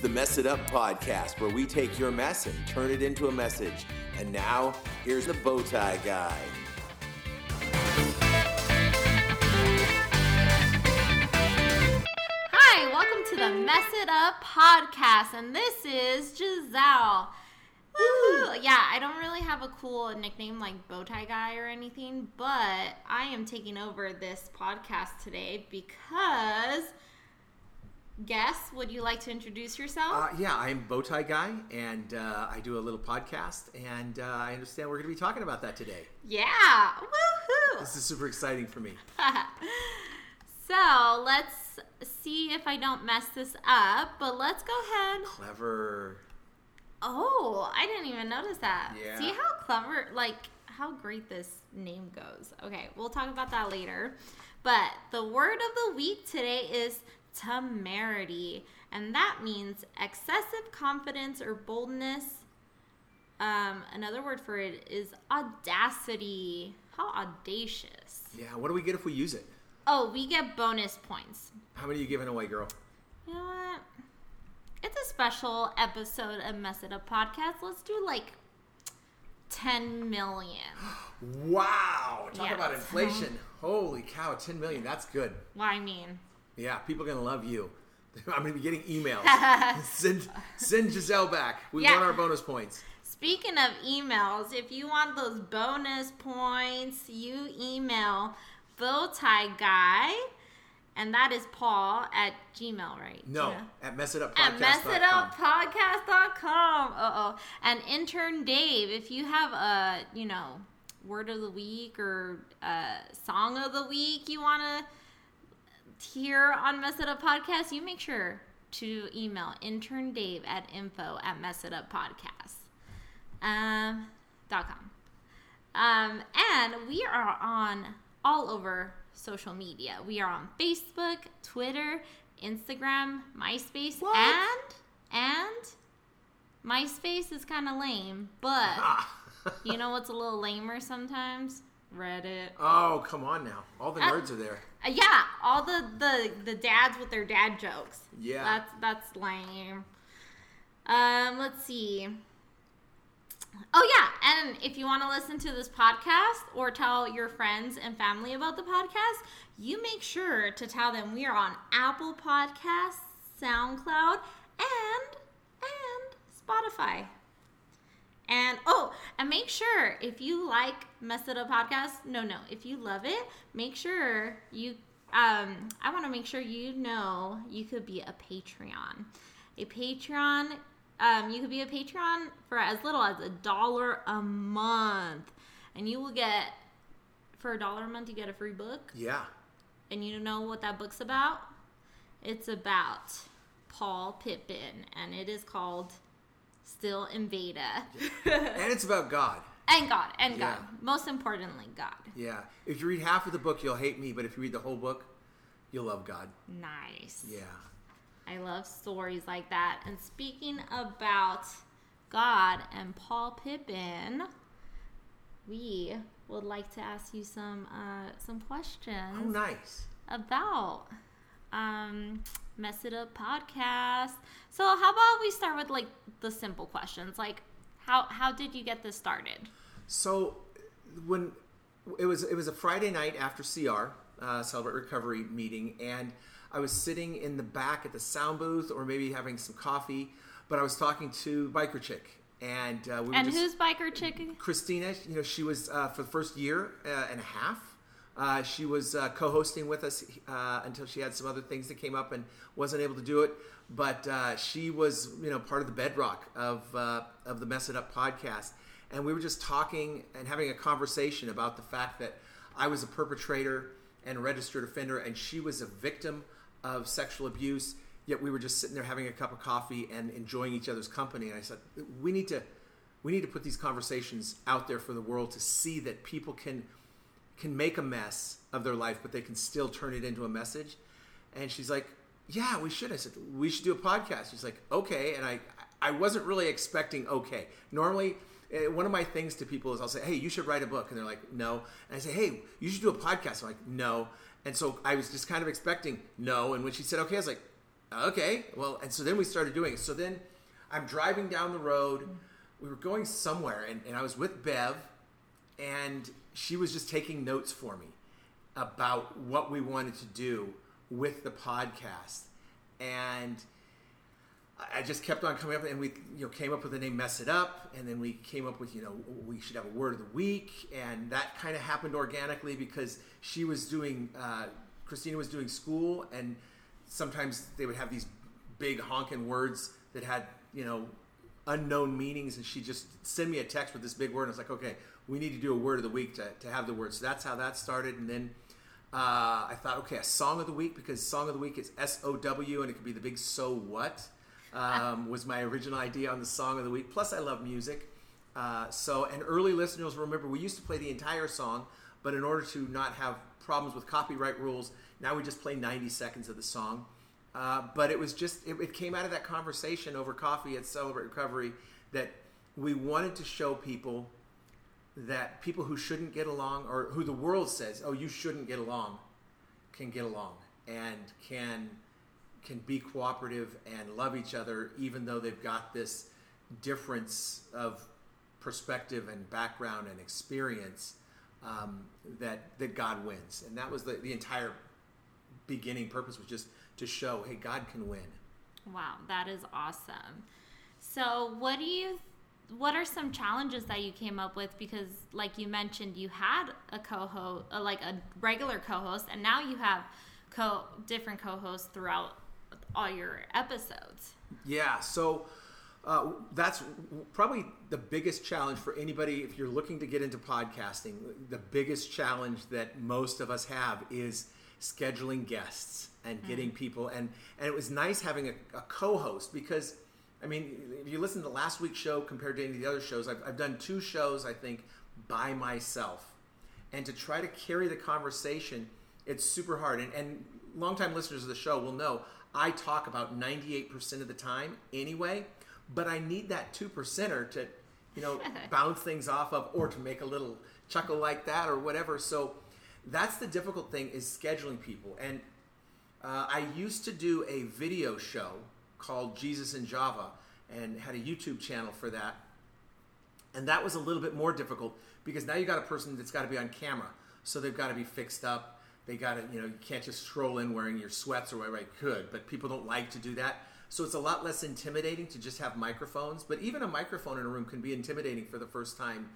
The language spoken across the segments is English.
the Mess It Up podcast, where we take your mess and turn it into a message. And now, here's the Bowtie Guy. Hi, welcome to the Mess It Up podcast, and this is Giselle. Woo! Yeah, I don't really have a cool nickname like Bowtie Guy or anything, but I am taking over this podcast today because. Guess, would you like to introduce yourself? Uh, yeah, I'm Bowtie Guy, and uh, I do a little podcast, and uh, I understand we're going to be talking about that today. yeah, woohoo! This is super exciting for me. so let's see if I don't mess this up, but let's go ahead. Clever. Oh, I didn't even notice that. Yeah. See how clever, like, how great this name goes. Okay, we'll talk about that later. But the word of the week today is temerity, and that means excessive confidence or boldness. Um, another word for it is audacity. How audacious. Yeah, what do we get if we use it? Oh, we get bonus points. How many are you giving away, girl? You know what? It's a special episode of Mess It Up podcast. Let's do like 10 million. Wow! Talk Yeah. about inflation. Holy cow, 10 million. That's good. Well, I mean, Yeah, people are going to love you. I'm going to be getting emails. send, send Giselle back. We Yeah. want our bonus points. speaking of emails, if you want those bonus points, you email bowtie guy, and that is Paul at Gmail, right? No, Yeah. at messituppodcast.com. at messituppodcast.com. Uh oh. And intern Dave, if you have a, you know, word of the week or a song of the week you want to hear on Mess It Up Podcast, you make sure to email intern Dave at info at messituppodcast um, dot com. Um, and we are on all over social media. We are on Facebook, Twitter, Instagram, MySpace, What? and and MySpace is kind of lame, but you know what's a little lamer sometimes? Reddit. oh, come on now. All the Uh, nerds are there. Uh, yeah, all the, the the dads with their dad jokes. Yeah. that's that's lame. Um, let's see. Oh yeah, and if you want to listen to this podcast or tell your friends and family about the podcast, you make sure to tell them we are on Apple Podcasts, SoundCloud, and and Spotify. And oh, and make sure if you like Mess It Up podcast, no, no, if you love it, make sure you. Um, I want to make sure you know you could be a Patreon. A Patreon, um, you could be a Patreon for as little as a dollar a month, and you will get for a dollar a month you get a free book. Yeah. And you know what that book's about? It's about Paul Pippin, and it is called Still in Veda. And it's about God. and God, and Yeah. God. Most importantly, God. Yeah. If you read half of the book, you'll hate me, but if you read the whole book, you'll love God. Nice. Yeah. I love stories like that. And speaking about God and Paul Pippin, we would like to ask you some uh, some questions Oh, nice. about um mess it up podcast so how about we start with like the simple questions like how how did you get this started So when it was it was a Friday night after CR uh, Celebrate Recovery meeting, and I was sitting in the back at the sound booth, or maybe having some coffee, but I was talking to Biker Chick, and uh, we and who's biker Chick? Christina. You know, she was uh, for the first year uh, and a half. Uh, she was uh, co-hosting with us uh, until she had some other things that came up and wasn't able to do it. But uh, she was, you know, part of the bedrock of uh, of the Mess It Up podcast, and we were just talking and having a conversation about the fact that I was a perpetrator and registered offender, and she was a victim of sexual abuse. Yet we were just sitting there having a cup of coffee and enjoying each other's company. And I said, we need to we need to put these conversations out there for the world to see that people can can make a mess of their life, but they can still turn it into a message. And she's like, "Yeah, we should." I said, "We should do a podcast." She's like, "Okay." And I I wasn't really expecting okay. Normally, eh, one of my things to people is I'll say, "Hey, you should write a book," and they're like, "No." And I say, "Hey, you should do a podcast." I'm like, "No." And so I was just kind of expecting no. And when she said okay, I was like, okay, well, and so then we started doing it. So then I'm driving down the road. We were going somewhere, and, and I was with Bev, and she was just taking notes for me about what we wanted to do with the podcast. And I just kept on coming up, and we you know came up with the name "Mess It Up," and then we came up with you know we should have a word of the week, and that kind of happened organically because she was doing uh, Christina was doing school, and sometimes they would have these big honking words that had you know unknown meanings, and she just send me a text with this big word, and I was like, okay, we need to do a word of the week to, to have the word. So that's how that started, and then. Uh, I thought, okay, a song of the week because song of the week is S O W and it could be the big so what um, was my original idea on the song of the week. Plus, I love music. Uh, so, and early listeners remember we used to play the entire song, but in order to not have problems with copyright rules, now we just play 90 seconds of the song. Uh, but it was just, it, it came out of that conversation over coffee at Celebrate Recovery that we wanted to show people that people who shouldn't get along or who the world says, oh, you shouldn't get along, can get along and can can be cooperative and love each other even though they've got this difference of perspective and background and experience um, that that God wins. And that was the, the entire beginning purpose was just to show hey God can win. Wow that is awesome. So what do you what are some challenges that you came up with because like you mentioned you had a co-host uh, like a regular co-host and now you have co different co-hosts throughout all your episodes yeah so uh, that's probably the biggest challenge for anybody if you're looking to get into podcasting the biggest challenge that most of us have is scheduling guests and getting mm-hmm. people and and it was nice having a, a co-host because I mean, if you listen to last week's show compared to any of the other shows, I've, I've done two shows, I think, by myself. And to try to carry the conversation, it's super hard. And, and longtime listeners of the show will know I talk about 98% of the time anyway, but I need that 2 percenter to, you know, bounce things off of or to make a little chuckle like that or whatever. So that's the difficult thing is scheduling people. And uh, I used to do a video show called Jesus in Java and had a YouTube channel for that. And that was a little bit more difficult because now you got a person that's got to be on camera. So they've got to be fixed up. They got to, you know, you can't just stroll in wearing your sweats or whatever. I could, but people don't like to do that. So it's a lot less intimidating to just have microphones. But even a microphone in a room can be intimidating for the first time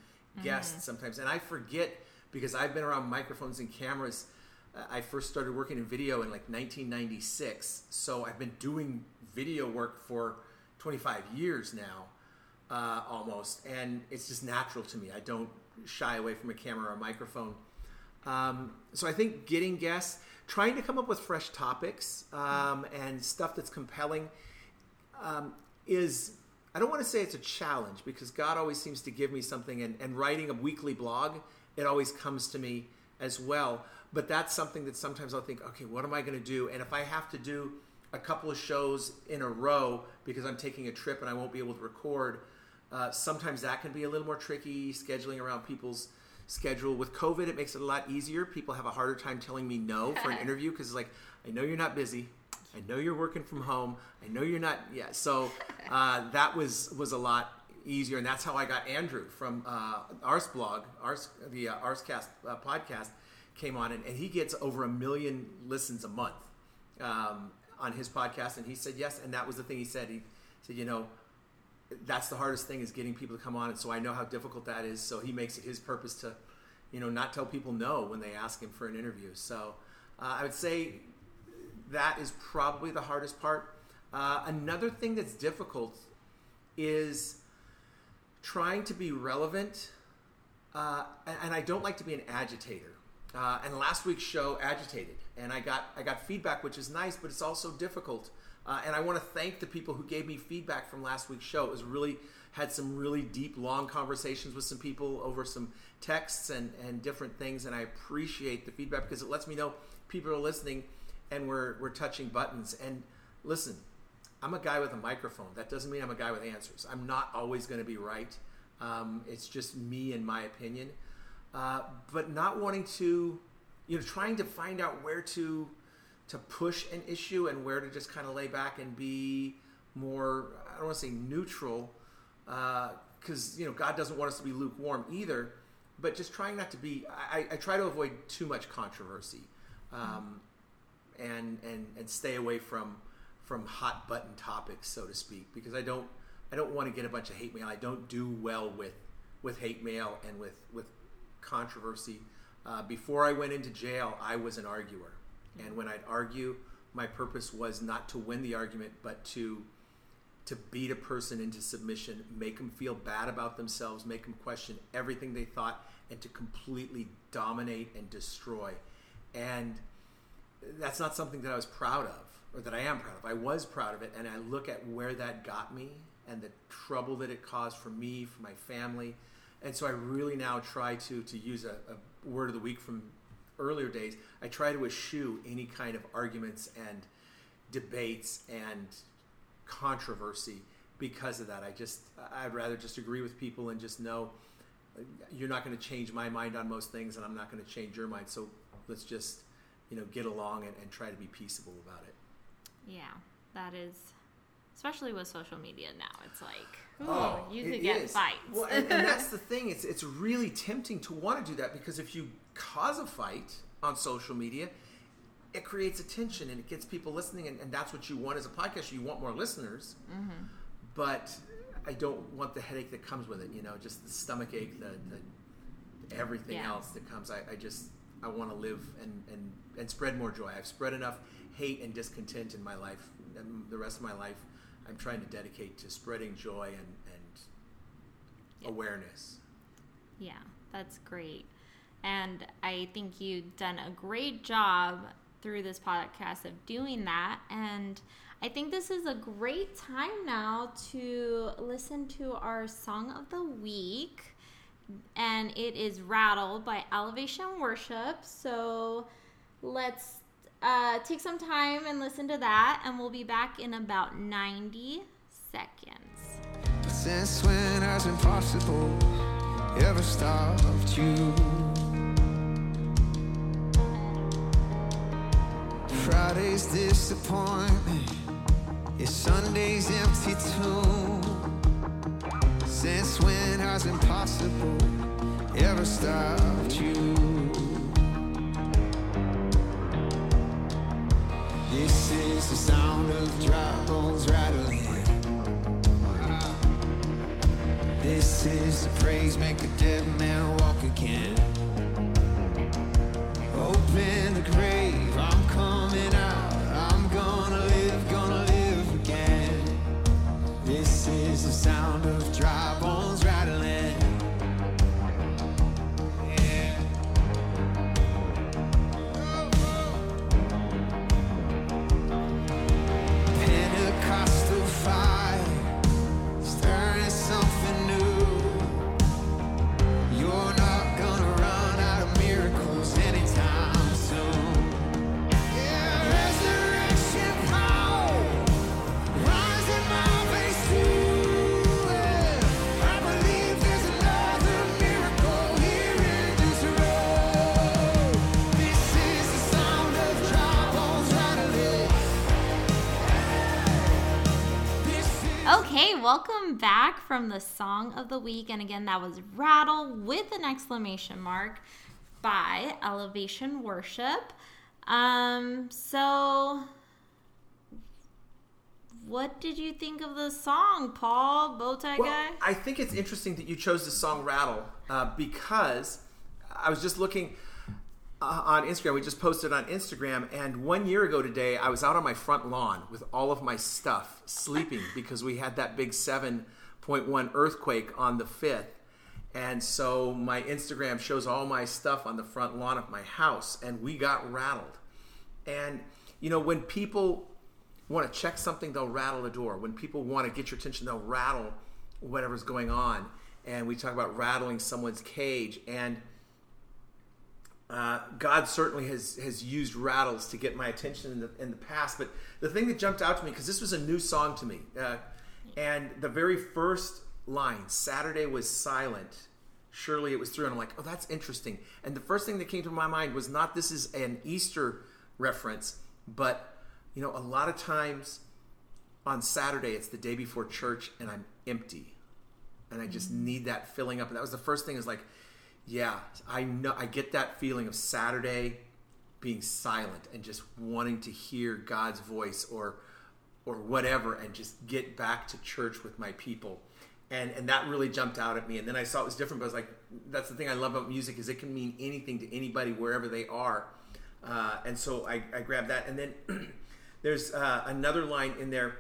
guests mm-hmm. sometimes. And I forget because I've been around microphones and cameras I first started working in video in like 1996. So I've been doing video work for 25 years now, uh, almost, and it's just natural to me. I don't shy away from a camera or a microphone. Um, so I think getting guests, trying to come up with fresh topics um, and stuff that's compelling um, is. I don't want to say it's a challenge because God always seems to give me something, and, and writing a weekly blog, it always comes to me as well but that's something that sometimes I'll think, okay, what am I going to do? And if I have to do a couple of shows in a row because I'm taking a trip and I won't be able to record, uh, sometimes that can be a little more tricky scheduling around people's schedule. With COVID, it makes it a lot easier. People have a harder time telling me no for an interview because, like, I know you're not busy. I know you're working from home. I know you're not. Yeah, so uh, that was was a lot easier, and that's how I got Andrew from uh, Arseblog, Ars the uh, Arsecast uh, podcast came on, and, and he gets over a million listens a month um, on his podcast. And he said yes, and that was the thing he said. He said, you know, that's the hardest thing is getting people to come on, and so I know how difficult that is. So he makes it his purpose to, you know, not tell people no when they ask him for an interview. So uh, I would say that is probably the hardest part. Uh, another thing that's difficult is trying to be relevant, uh, and I don't like to be an agitator. Uh, and last week's show agitated, and I got I got feedback, which is nice, but it's also difficult. Uh, and I want to thank the people who gave me feedback from last week's show. It was really had some really deep, long conversations with some people over some texts and and different things, and I appreciate the feedback because it lets me know people are listening, and we're we're touching buttons. And listen, I'm a guy with a microphone. That doesn't mean I'm a guy with answers. I'm not always going to be right. Um, it's just me and my opinion. Uh, but not wanting to, you know, trying to find out where to to push an issue and where to just kind of lay back and be more I don't want to say neutral because you know God doesn't want us to be lukewarm either, but just trying not to be. I, I try to avoid too much controversy, um, and and and stay away from from hot button topics, so to speak, because I don't I don't want to get a bunch of hate mail. I don't do well with with hate mail and with with controversy. Uh, before I went into jail, I was an arguer, and when I'd argue, my purpose was not to win the argument, but to to beat a person into submission, make them feel bad about themselves, make them question everything they thought, and to completely dominate and destroy. And that's not something that I was proud of, or that I am proud of. I was proud of it, and I look at where that got me and the trouble that it caused for me, for my family. And so I really now try to, to use a, a word of the week from earlier days. I try to eschew any kind of arguments and debates and controversy because of that. I just I'd rather just agree with people and just know uh, you're not going to change my mind on most things, and I'm not going to change your mind. So let's just you know get along and, and try to be peaceable about it. Yeah, that is especially with social media now. It's like ooh, Oh, you could get is. fights. Well, and, and that's the thing. It's it's really tempting to want to do that because if you cause a fight on social media, it creates attention and it gets people listening, and, and that's what you want as a podcast. You want more listeners, Mm-hmm. but I don't want the headache that comes with it. You know, just the stomach ache, the, the everything Yeah. else that comes. I, I just I want to live and, and and spread more joy. I've spread enough hate and discontent in my life, and the rest of my life. I'm trying to dedicate to spreading joy and, and Yeah. awareness. Yeah, that's great. And I think you've done a great job through this podcast of doing that. And I think this is a great time now to listen to our song of the week. And it is Rattle by Elevation Worship. So let's uh, take some time and listen to that. And we'll be back in about 90 seconds. Since when has impossible ever stopped you? Friday's disappointment is Sunday's empty tomb. Since when has impossible ever stopped you? This is the sound of dry bones rattling. This is the praise, make a dead man walk again. Open the grave, I'm coming out. I'm gonna live, gonna live again. This is the sound of from the song of the week. And again, that was Rattle with an exclamation mark by Elevation Worship. Um, so what did you think of the song, Paul? Bowtie Well, guy? I think it's interesting that you chose the song "Rattle" uh, because I was just looking uh, on Instagram. We just posted on Instagram, and one year ago today, I was out on my front lawn with all of my stuff, sleeping because we had that big seven point one earthquake on the fifth. And so my Instagram shows all my stuff on the front lawn of my house, and we got rattled. And you know, when people want to check something, they'll rattle the door. When people want to get your attention, they'll rattle whatever's going on. And we talk about rattling someone's cage. And uh, God certainly has has used rattles to get my attention in the in the past. But the thing that jumped out to me because this was a new song to me, uh, and the very first line, "Saturday was silent." Surely it was through, and I'm like, oh, that's interesting. And the first thing that came to my mind was not this is an Easter reference, But you know, a lot of times on Saturday it's the day before church and I'm empty, and I just mm-hmm. need that filling up. And that was the first thing is like, yeah, I know I get that feeling of Saturday being silent and just wanting to hear God's voice or or whatever and just get back to church with my people. And and that really jumped out at me. And then I saw it was different, but I was like, that's the thing I love about music is it can mean anything to anybody wherever they are. Uh, and so I, I grabbed that. And then there's uh, another line in there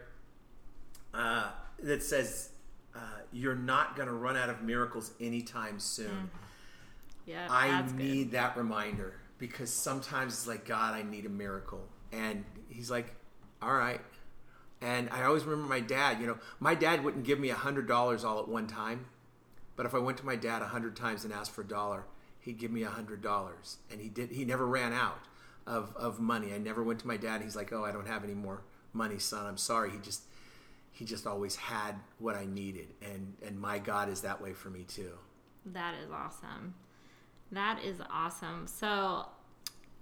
uh, that says, uh, "You're not going to run out of miracles anytime soon." Yeah, I that's good. need that reminder because sometimes it's like, God, I need a miracle. And he's like, all right. And I always remember my dad, you know, my dad wouldn't give me a hundred dollars all at one time. But if I went to my dad a hundred times and asked for a dollar, he'd give me a hundred dollars. And he did, he never ran out of, of money. I never went to my dad. He's like, oh, I don't have any more money, son. I'm sorry. He just, he just always had what I needed. And, and my God is that way for me too. That is awesome. That is awesome. So,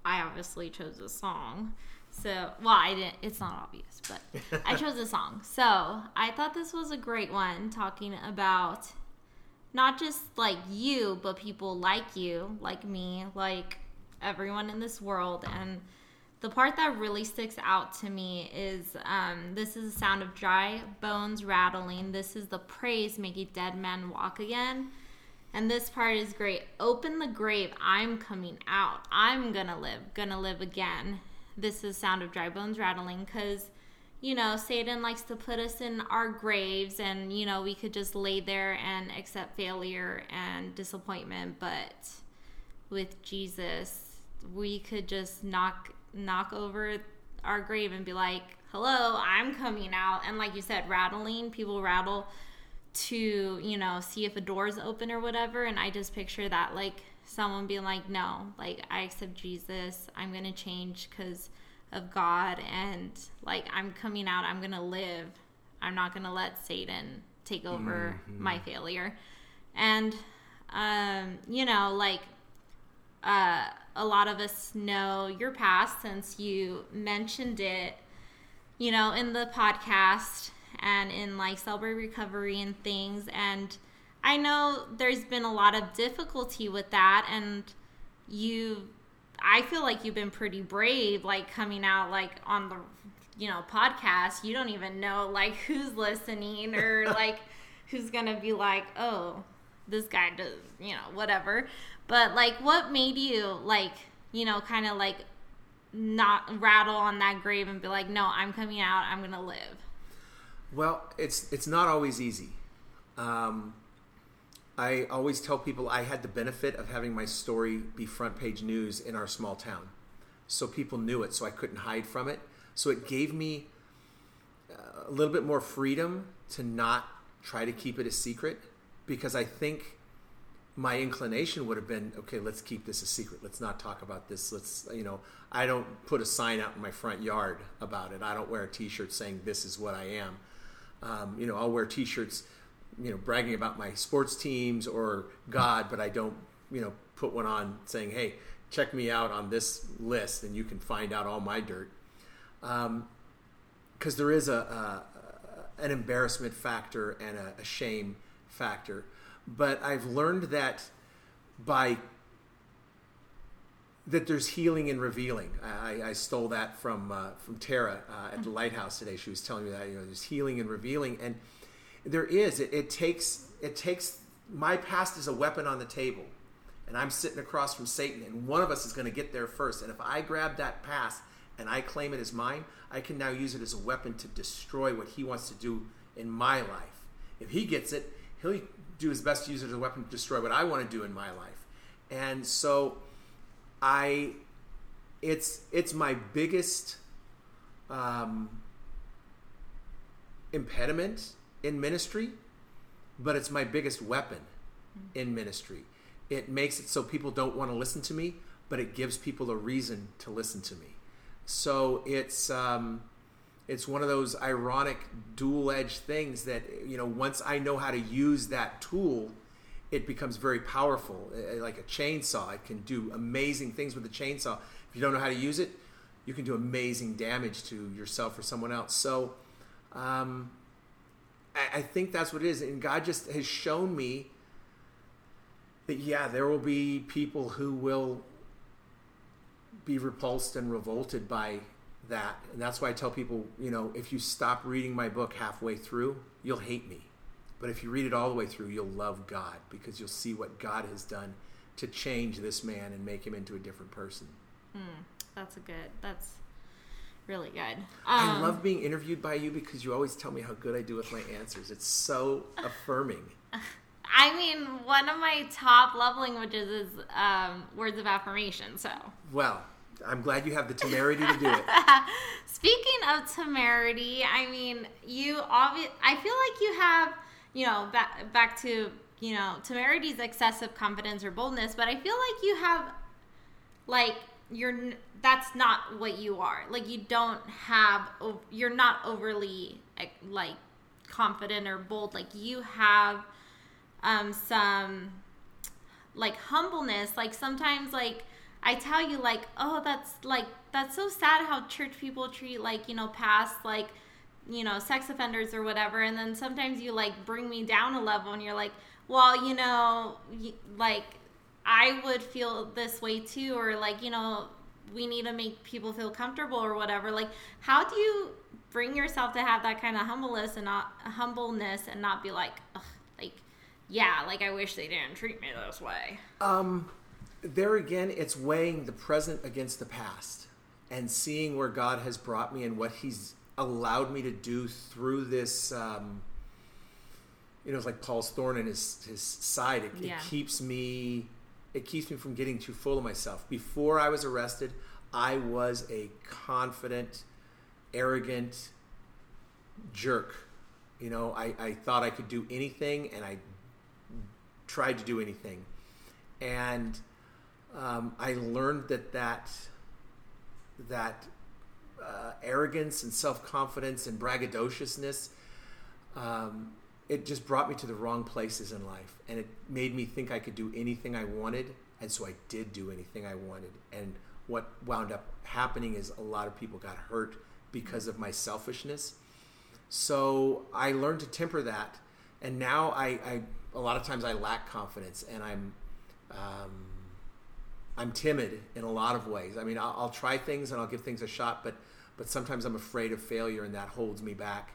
I obviously chose a song. So, well, I didn't. It's not obvious, but I chose a song. So, I thought this was a great one talking about not just like you, but people like you, like me, like everyone in this world. And the part that really sticks out to me is um, this is the sound of dry bones rattling. This is the praise making dead men walk again. And this part is great. Open the grave. I'm coming out. I'm gonna live. Gonna live again. This is sound of dry bones rattling because, you know, Satan likes to put us in our graves and, you know, we could just lay there and accept failure and disappointment. But with Jesus, we could just knock knock over our grave and be like, "Hello, I'm coming out." And like you said, rattling, people rattle to, you know, see if a door's open or whatever, and I just picture that like someone being like, "No, like I accept Jesus. I'm going to change cuz of God and like I'm coming out. I'm going to live. I'm not going to let Satan take over my failure." And um, you know, like uh, a lot of us know your past since you mentioned it, you know, in the podcast and in like celebrate recovery and things. And I know there's been a lot of difficulty with that. And you, I feel like you've been pretty brave, like coming out like on the, you know, podcast. You don't even know like who's listening or like who's going to be like, oh, this guy does, you know, whatever. But like, what made you like, you know, kind of like not rattle on that grave and be like, no, I'm coming out. I'm gonna live. Well, it's it's not always easy. Um, I always tell people I had the benefit of having my story be front page news in our small town, so people knew it, so I couldn't hide from it. So it gave me uh, a little bit more freedom to not try to keep it a secret, because I think my inclination would have been okay let's keep this a secret. Let's not talk about this. Let's you know i don't put a sign out in my front yard about it. I don't wear a t-shirt saying this is what i am. Um, you know i'll wear t-shirts you know bragging about my sports teams or god but i don't you know put one on saying hey check me out on this list and you can find out all my dirt because there is a, a an embarrassment factor and a, a shame factor but I've learned that by that there's healing and revealing. I, I stole that from uh, from Tara uh, at the lighthouse today. She was telling me that you know there's healing and revealing, and there is. It, it takes it takes my past is a weapon on the table, and I'm sitting across from Satan, and one of us is going to get there first. And if I grab that past and I claim it as mine, I can now use it as a weapon to destroy what he wants to do in my life. If he gets it, he'll do his best to use it as a weapon to destroy what I want to do in my life. And so I it's it's my biggest um, impediment in ministry, but it's my biggest weapon in ministry. It makes it so people don't want to listen to me, but it gives people a reason to listen to me. So it's um, it's one of those ironic dual-edged things that you know once I know how to use that tool, it becomes very powerful. Like a chainsaw, it can do amazing things with a chainsaw. If you don't know how to use it, you can do amazing damage to yourself or someone else. So, um, I, I think that's what it is, and God just has shown me that yeah, there will be people who will be repulsed and revolted by that, and that's why I tell people, you know, if you stop reading my book halfway through, you'll hate me, but if you read it all the way through, you'll love God because you'll see what God has done to change this man and make him into a different person. Hmm. That's a good. That's really good. I Um, love being interviewed by you because you always tell me how good I do with my answers. It's so affirming. I mean, one of my top love languages is um, words of affirmation. So, Well, I'm glad you have the temerity to do it. speaking of temerity, I mean, you obvi- I feel like you have, you know, back back to you know, temerity is excessive confidence or boldness, but I feel like you have, like, you're that's not what you are. Like, you don't have, you're not overly eh, like confident or bold. Like, you have um some like humbleness like sometimes like i tell you like oh that's like that's so sad how church people treat like you know past like you know sex offenders or whatever and then sometimes you like bring me down a level and you're like well you know like i would feel this way too or like you know we need to make people feel comfortable or whatever like how do you bring yourself to have that kind of humbleness and not humbleness and not be like Ugh, like yeah like i wish they didn't treat me this way Um, there again, it's weighing the present against the past and seeing where God has brought me and what He's allowed me to do through this. Um, you know, it's like Paul's thorn in his his side. It, Yeah. it keeps me. It keeps me from getting too full of myself. Before I was arrested, I was a confident, arrogant jerk. You know, I, I thought I could do anything, and I tried to do anything and um, I learned that that that uh, arrogance and self confidence and braggadociousness um, it just brought me to the wrong places in life, and it made me think I could do anything I wanted, and so I did do anything I wanted. And what wound up happening is a lot of people got hurt because of my selfishness. So I learned to temper that, and now I, I a lot of times I lack confidence, and I'm um, I'm timid in a lot of ways. I mean, I'll, I'll try things and I'll give things a shot, but but sometimes I'm afraid of failure, and that holds me back.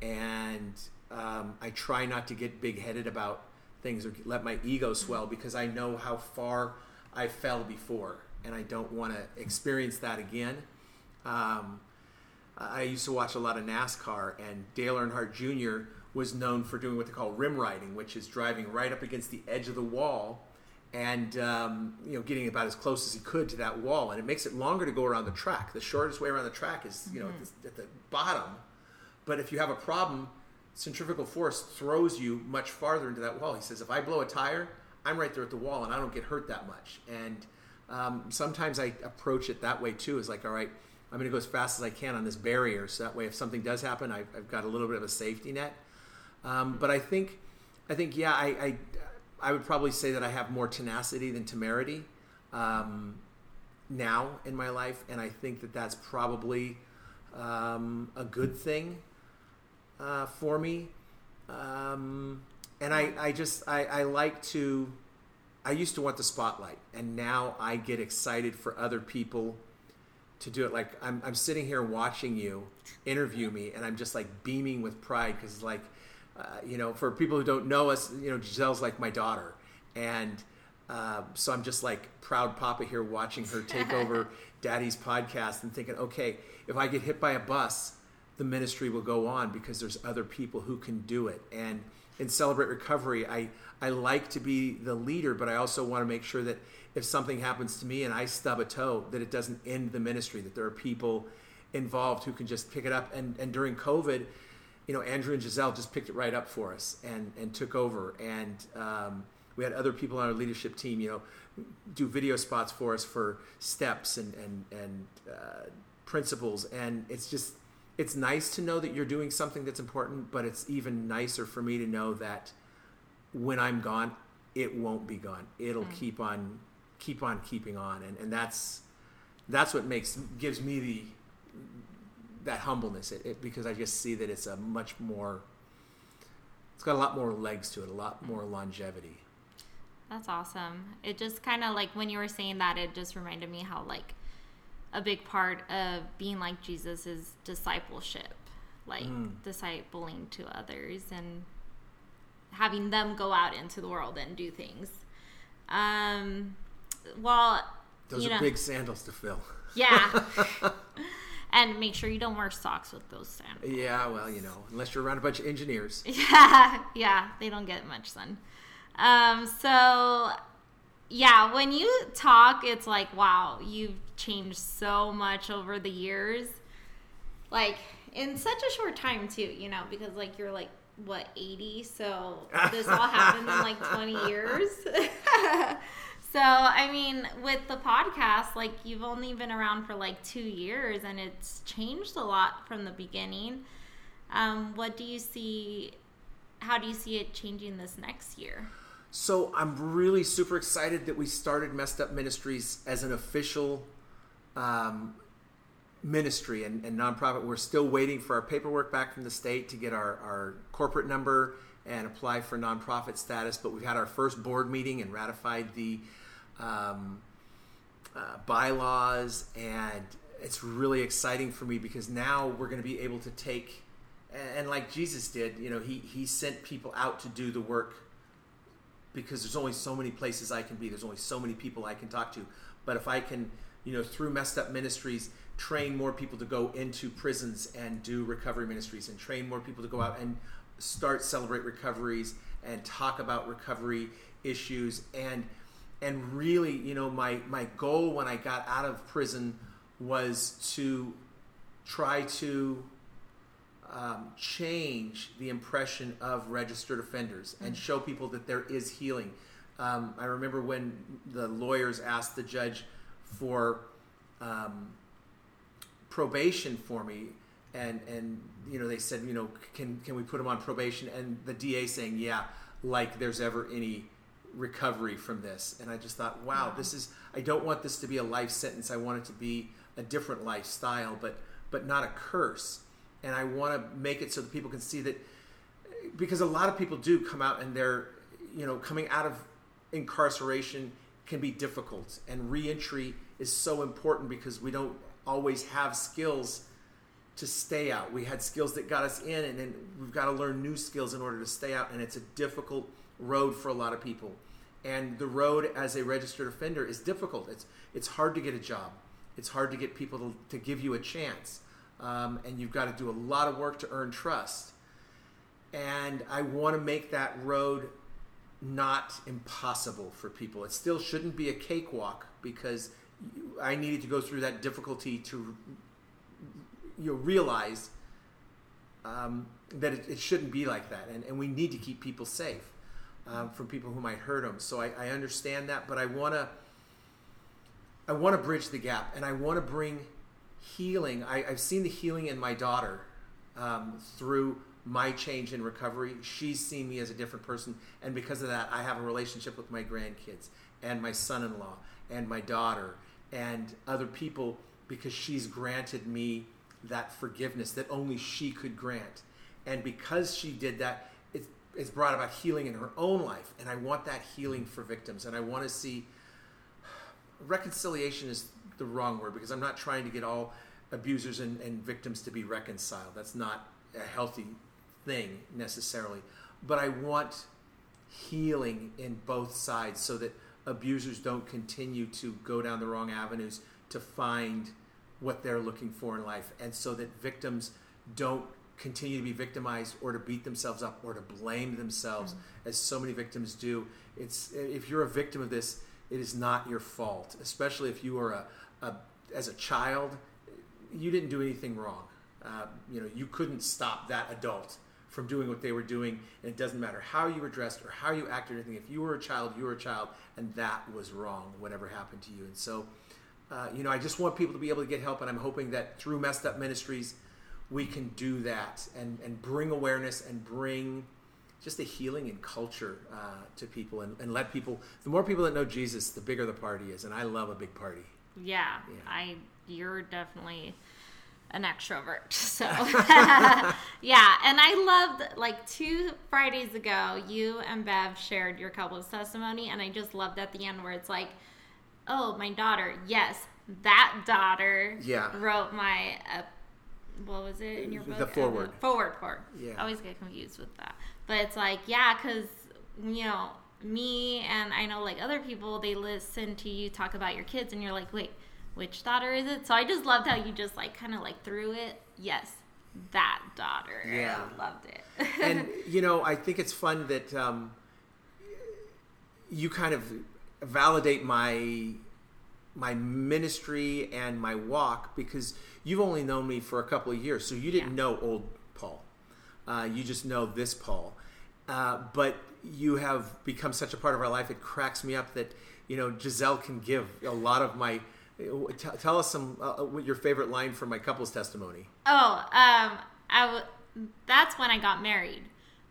And um, I try not to get big headed about things or let my ego swell because I know how far I fell before, and I don't want to experience that again. Um, I used to watch a lot of NASCAR, and Dale Earnhardt Jr. was known for doing what they call rim riding, which is driving right up against the edge of the wall and um, you know getting about as close as he could to that wall. And it makes it longer to go around the track. The shortest way around the track is you know at, the, at the bottom. But if you have a problem, centrifugal force throws you much farther into that wall. He says, if I blow a tire, I'm right there at the wall, and I don't get hurt that much. And um, sometimes I approach it that way too. Is like, all right, I'm going to go as fast as I can on this barrier, so that way, if something does happen, I've, I've got a little bit of a safety net. Um, but I think, I think, yeah, I, I, I would probably say that I have more tenacity than temerity um, now in my life, and I think that that's probably um, a good thing uh, for me. Um, and I, I just, I, I like to. I used to want the spotlight, and now I get excited for other people to do it. Like I'm, I'm sitting here watching you interview me, and I'm just like beaming with pride because, like, uh, you know, for people who don't know us, you know, Giselle's like my daughter, and uh, so I'm just like proud papa here watching her take over Daddy's podcast and thinking, okay, if I get hit by a bus, the ministry will go on because there's other people who can do it. And in Celebrate Recovery, I, I like to be the leader, but I also want to make sure that if something happens to me and I stub a toe, that it doesn't end the ministry, that there are people involved who can just pick it up. And, and during COVID, you know, Andrew and Giselle just picked it right up for us and, and took over. And um, we had other people on our leadership team, you know, do video spots for us for steps and, and, and uh, principles. And it's just, it's nice to know that you're doing something that's important, but it's even nicer for me to know that when I'm gone, it won't be gone. It'll mm. keep on, keep on keeping on. And, and that's, that's what makes gives me the that humbleness it, it, because I just see that it's a much more it's got a lot more legs to it, a lot more longevity. That's awesome. It just kind of like when you were saying that, it just reminded me how like a big part of being like Jesus is discipleship, like discipling to others and having them go out into the world and do things. Um, well, Those are know, big sandals to fill. yeah. and make sure you don't wear socks with those sandals. Yeah, well, you know, unless you're around a bunch of engineers. Yeah, yeah, they don't get much sun. Um, so yeah, when you talk, it's like, wow, you've changed so much over the years. Like in such a short time too, you know, because like you're like what 80, so this all happened in like 20 years. so I mean, with the podcast, like you've only been around for like two years, and it's changed a lot from the beginning. Um, what do you see? How do you see it changing this next year? So I'm really super excited that we started Messed Up Ministries as an official um, ministry and, and nonprofit. We're still waiting for our paperwork back from the state to get our, our corporate number and apply for nonprofit status. But we've had our first board meeting and ratified the um, uh, bylaws, and it's really exciting for me because now we're going to be able to take and, and like Jesus did, you know, he he sent people out to do the work because there's only so many places I can be. There's only so many people I can talk to. But if I can, you know, through messed up ministries, train more people to go into prisons and do recovery ministries, and train more people to go out and start celebrate recoveries and talk about recovery issues and and really, you know, my my goal when I got out of prison was to try to um, change the impression of registered offenders and show people that there is healing. Um, I remember when the lawyers asked the judge for um, probation for me, and and you know they said, you know, can can we put him on probation? And the DA saying, yeah, like there's ever any recovery from this. And I just thought, wow, this is. I don't want this to be a life sentence. I want it to be a different lifestyle, but but not a curse. And I want to make it so that people can see that because a lot of people do come out and they're you know coming out of incarceration can be difficult and reentry is so important because we don't always have skills to stay out. We had skills that got us in and then we've got to learn new skills in order to stay out and it's a difficult road for a lot of people. And the road as a registered offender is difficult. It's it's hard to get a job. It's hard to get people to, to give you a chance um, and you've got to do a lot of work to earn trust and I want to make that road not impossible for people. It still shouldn't be a cakewalk because I needed to go through that difficulty to you know, realize um, that it, it shouldn't be like that, and, and we need to keep people safe um, from people who might hurt them. So I, I understand that, but I want to I want to bridge the gap, and I want to bring healing. I, I've seen the healing in my daughter um, through my change in recovery. She's seen me as a different person, and because of that, I have a relationship with my grandkids and my son-in-law and my daughter and other people because she's granted me that forgiveness that only she could grant, and because she did that, it, it's brought about healing in her own life, and I want that healing for victims, and I want to see reconciliation is the wrong word because I'm not trying to get all abusers and, and victims to be reconciled. That's not a healthy thing necessarily. But I want healing in both sides so that abusers don't continue to go down the wrong avenues to find what they're looking for in life and so that victims don't continue to be victimized or to beat themselves up or to blame themselves mm-hmm. as so many victims do it's if you're a victim of this it is not your fault especially if you are a, as a child you didn't do anything wrong. Uh, you know you couldn't stop that adult from doing what they were doing and it doesn't matter how you were dressed or how you acted or anything. If you were a child you were a child and that was wrong whatever happened to you. And so uh, you know i just want people to be able to get help and i'm hoping that through messed up ministries we can do that and, and bring awareness and bring just a healing and culture uh, to people and, and let people the more people that know jesus the bigger the party is and i love a big party Yeah, Yeah. I you're definitely an extrovert. So yeah, and I loved like two Fridays ago, you and Bev shared your couple's testimony, and I just loved at the end where it's like, oh, my daughter, yes, that daughter, Yeah. wrote my. Uh, what was it in your The book? foreword. Uh, forward, forward. Yeah. I always get confused with that. But it's like, yeah, because, you know, me and I know like other people, they listen to you talk about your kids and you're like, wait, which daughter is it? So I just loved how you just like kind of like threw it. Yes, that daughter. Yeah. I loved it. and you know, I think it's fun that um, you kind of validate my my ministry and my walk because you've only known me for a couple of years, so you didn't Yeah. know old Paul. Uh, you just know this Paul, uh, but you have become such a part of our life. It cracks me up that you know Giselle can give a lot of my. T- tell us some uh, what your favorite line from my couple's testimony. oh, um, I w- that's when I got married,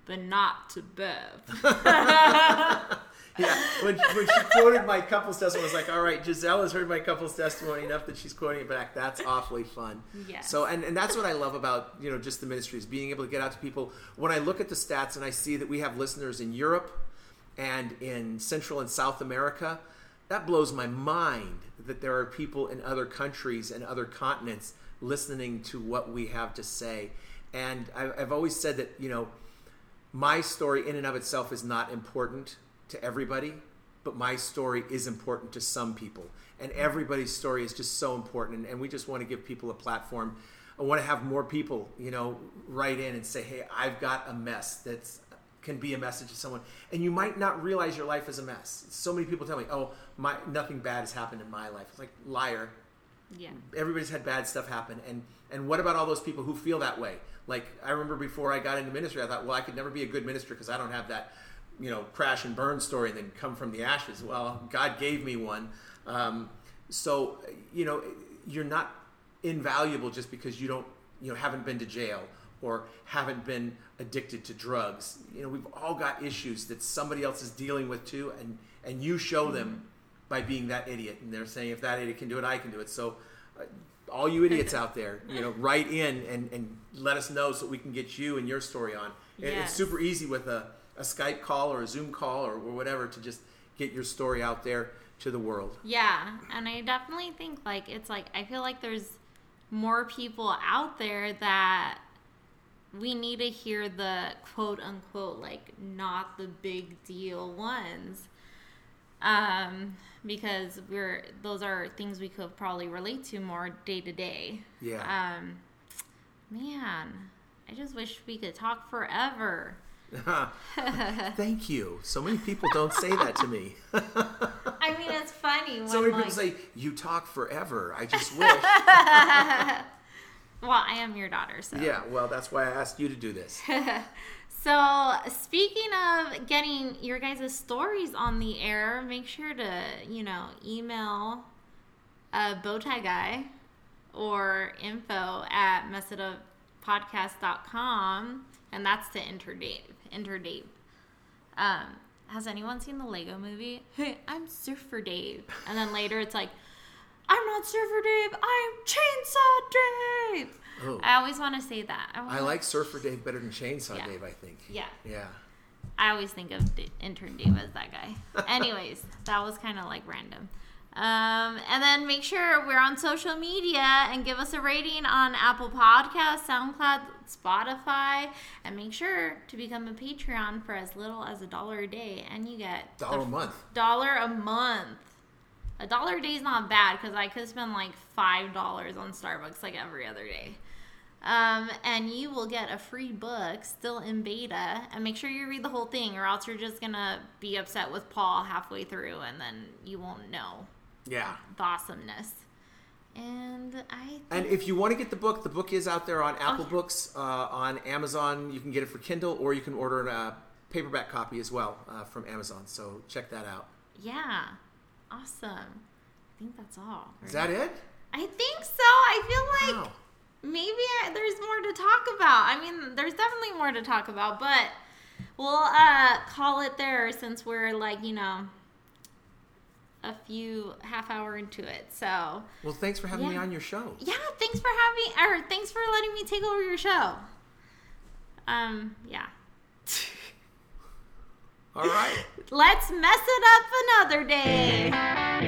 but not to Bev. Yeah, when, when she quoted my couple's testimony, I was like, all right, Giselle has heard my couple's testimony enough that she's quoting it back. That's awfully fun. Yes. So, and, and that's what I love about, you know, just the ministry is being able to get out to people. When I look at the stats and I see that we have listeners in Europe and in Central and South America, that blows my mind that there are people in other countries and other continents listening to what we have to say. And I, I've always said that, you know, my story in and of itself is not important to everybody, but my story is important to some people. And everybody's story is just so important. And, and we just want to give people a platform. I want to have more people, you know, write in and say, hey, I've got a mess that's can be a message to someone. And you might not realize your life is a mess. So many people tell me, oh, my nothing bad has happened in my life. It's like, liar yeah. everybody's had bad stuff happen and and what about all those people who feel that way like i remember before i got into ministry i thought well i could never be a good minister because i don't have that you know crash and burn story and then come from the ashes. Well god gave me one. Um, so you know you're not invaluable just because you don't you know haven't been to jail or haven't been addicted to drugs. You know we've all got issues that somebody else is dealing with too and and you show them by being that idiot. And they're saying if that idiot can do it i can do it. So uh, all you idiots out there you know write in and, and let us know so we can get you and your story on. It- it's super easy with a, a skype call or a zoom call or, or whatever to just get your story out there to the world Yeah, and I definitely think like it's like I feel like there's more people out there that we need to hear the quote unquote like not the big deal ones. Um because we're those are things we could probably relate to more day to day. yeah Um man, I just wish we could talk forever. thank you. So many people don't say that to me. I mean, it's funny when so many like, people say you talk forever. I just wish. Well, I am your daughter, so. Yeah well that's why i asked you to do this. So, speaking of getting your guys' stories on the air, make sure to, you know, email uh, Bowtie Guy or info at messituppodcast.com, and that's to enter Dave. Enter Dave. Um, has anyone seen the Lego movie? Hey, I'm Surfer Dave. And then later it's like, I'm not Surfer Dave, I'm Chainsaw Dave. Oh. I always want to say that. i wanna- like surfer dave better than chainsaw Yeah. dave i think Yeah. yeah I always think of D- intern Dave as that guy. Anyways, that was kind of like random. Um, and then make sure we're on social media and give us a rating on Apple Podcasts, SoundCloud, Spotify, and make sure to become a Patreon for as little as a dollar a day, and you get dollar a month dollar a month. A dollar a day is not bad because I could spend like five dollars on Starbucks like every other day. Um, and you will get a free book still in beta. And make sure you read the whole thing, or else you're just gonna be upset with Paul halfway through, and then you won't know yeah the awesomeness. And I think, And if you want to get the book, the book is out there on Apple yeah. Books, uh, on Amazon. You can get it for Kindle, or you can order a paperback copy as well uh, from Amazon. So check that out. yeah, awesome. I think that's all. Is that it? I think so. I feel like Wow. maybe I, there's more to talk about. I mean, there's definitely more to talk about, but we'll uh, call it there since we're like, you know, a few half hour into it. So Well, thanks for having me on your show. yeah, thanks for having or thanks for letting me take over your show. Um, yeah. All right. Let's mess it up another day.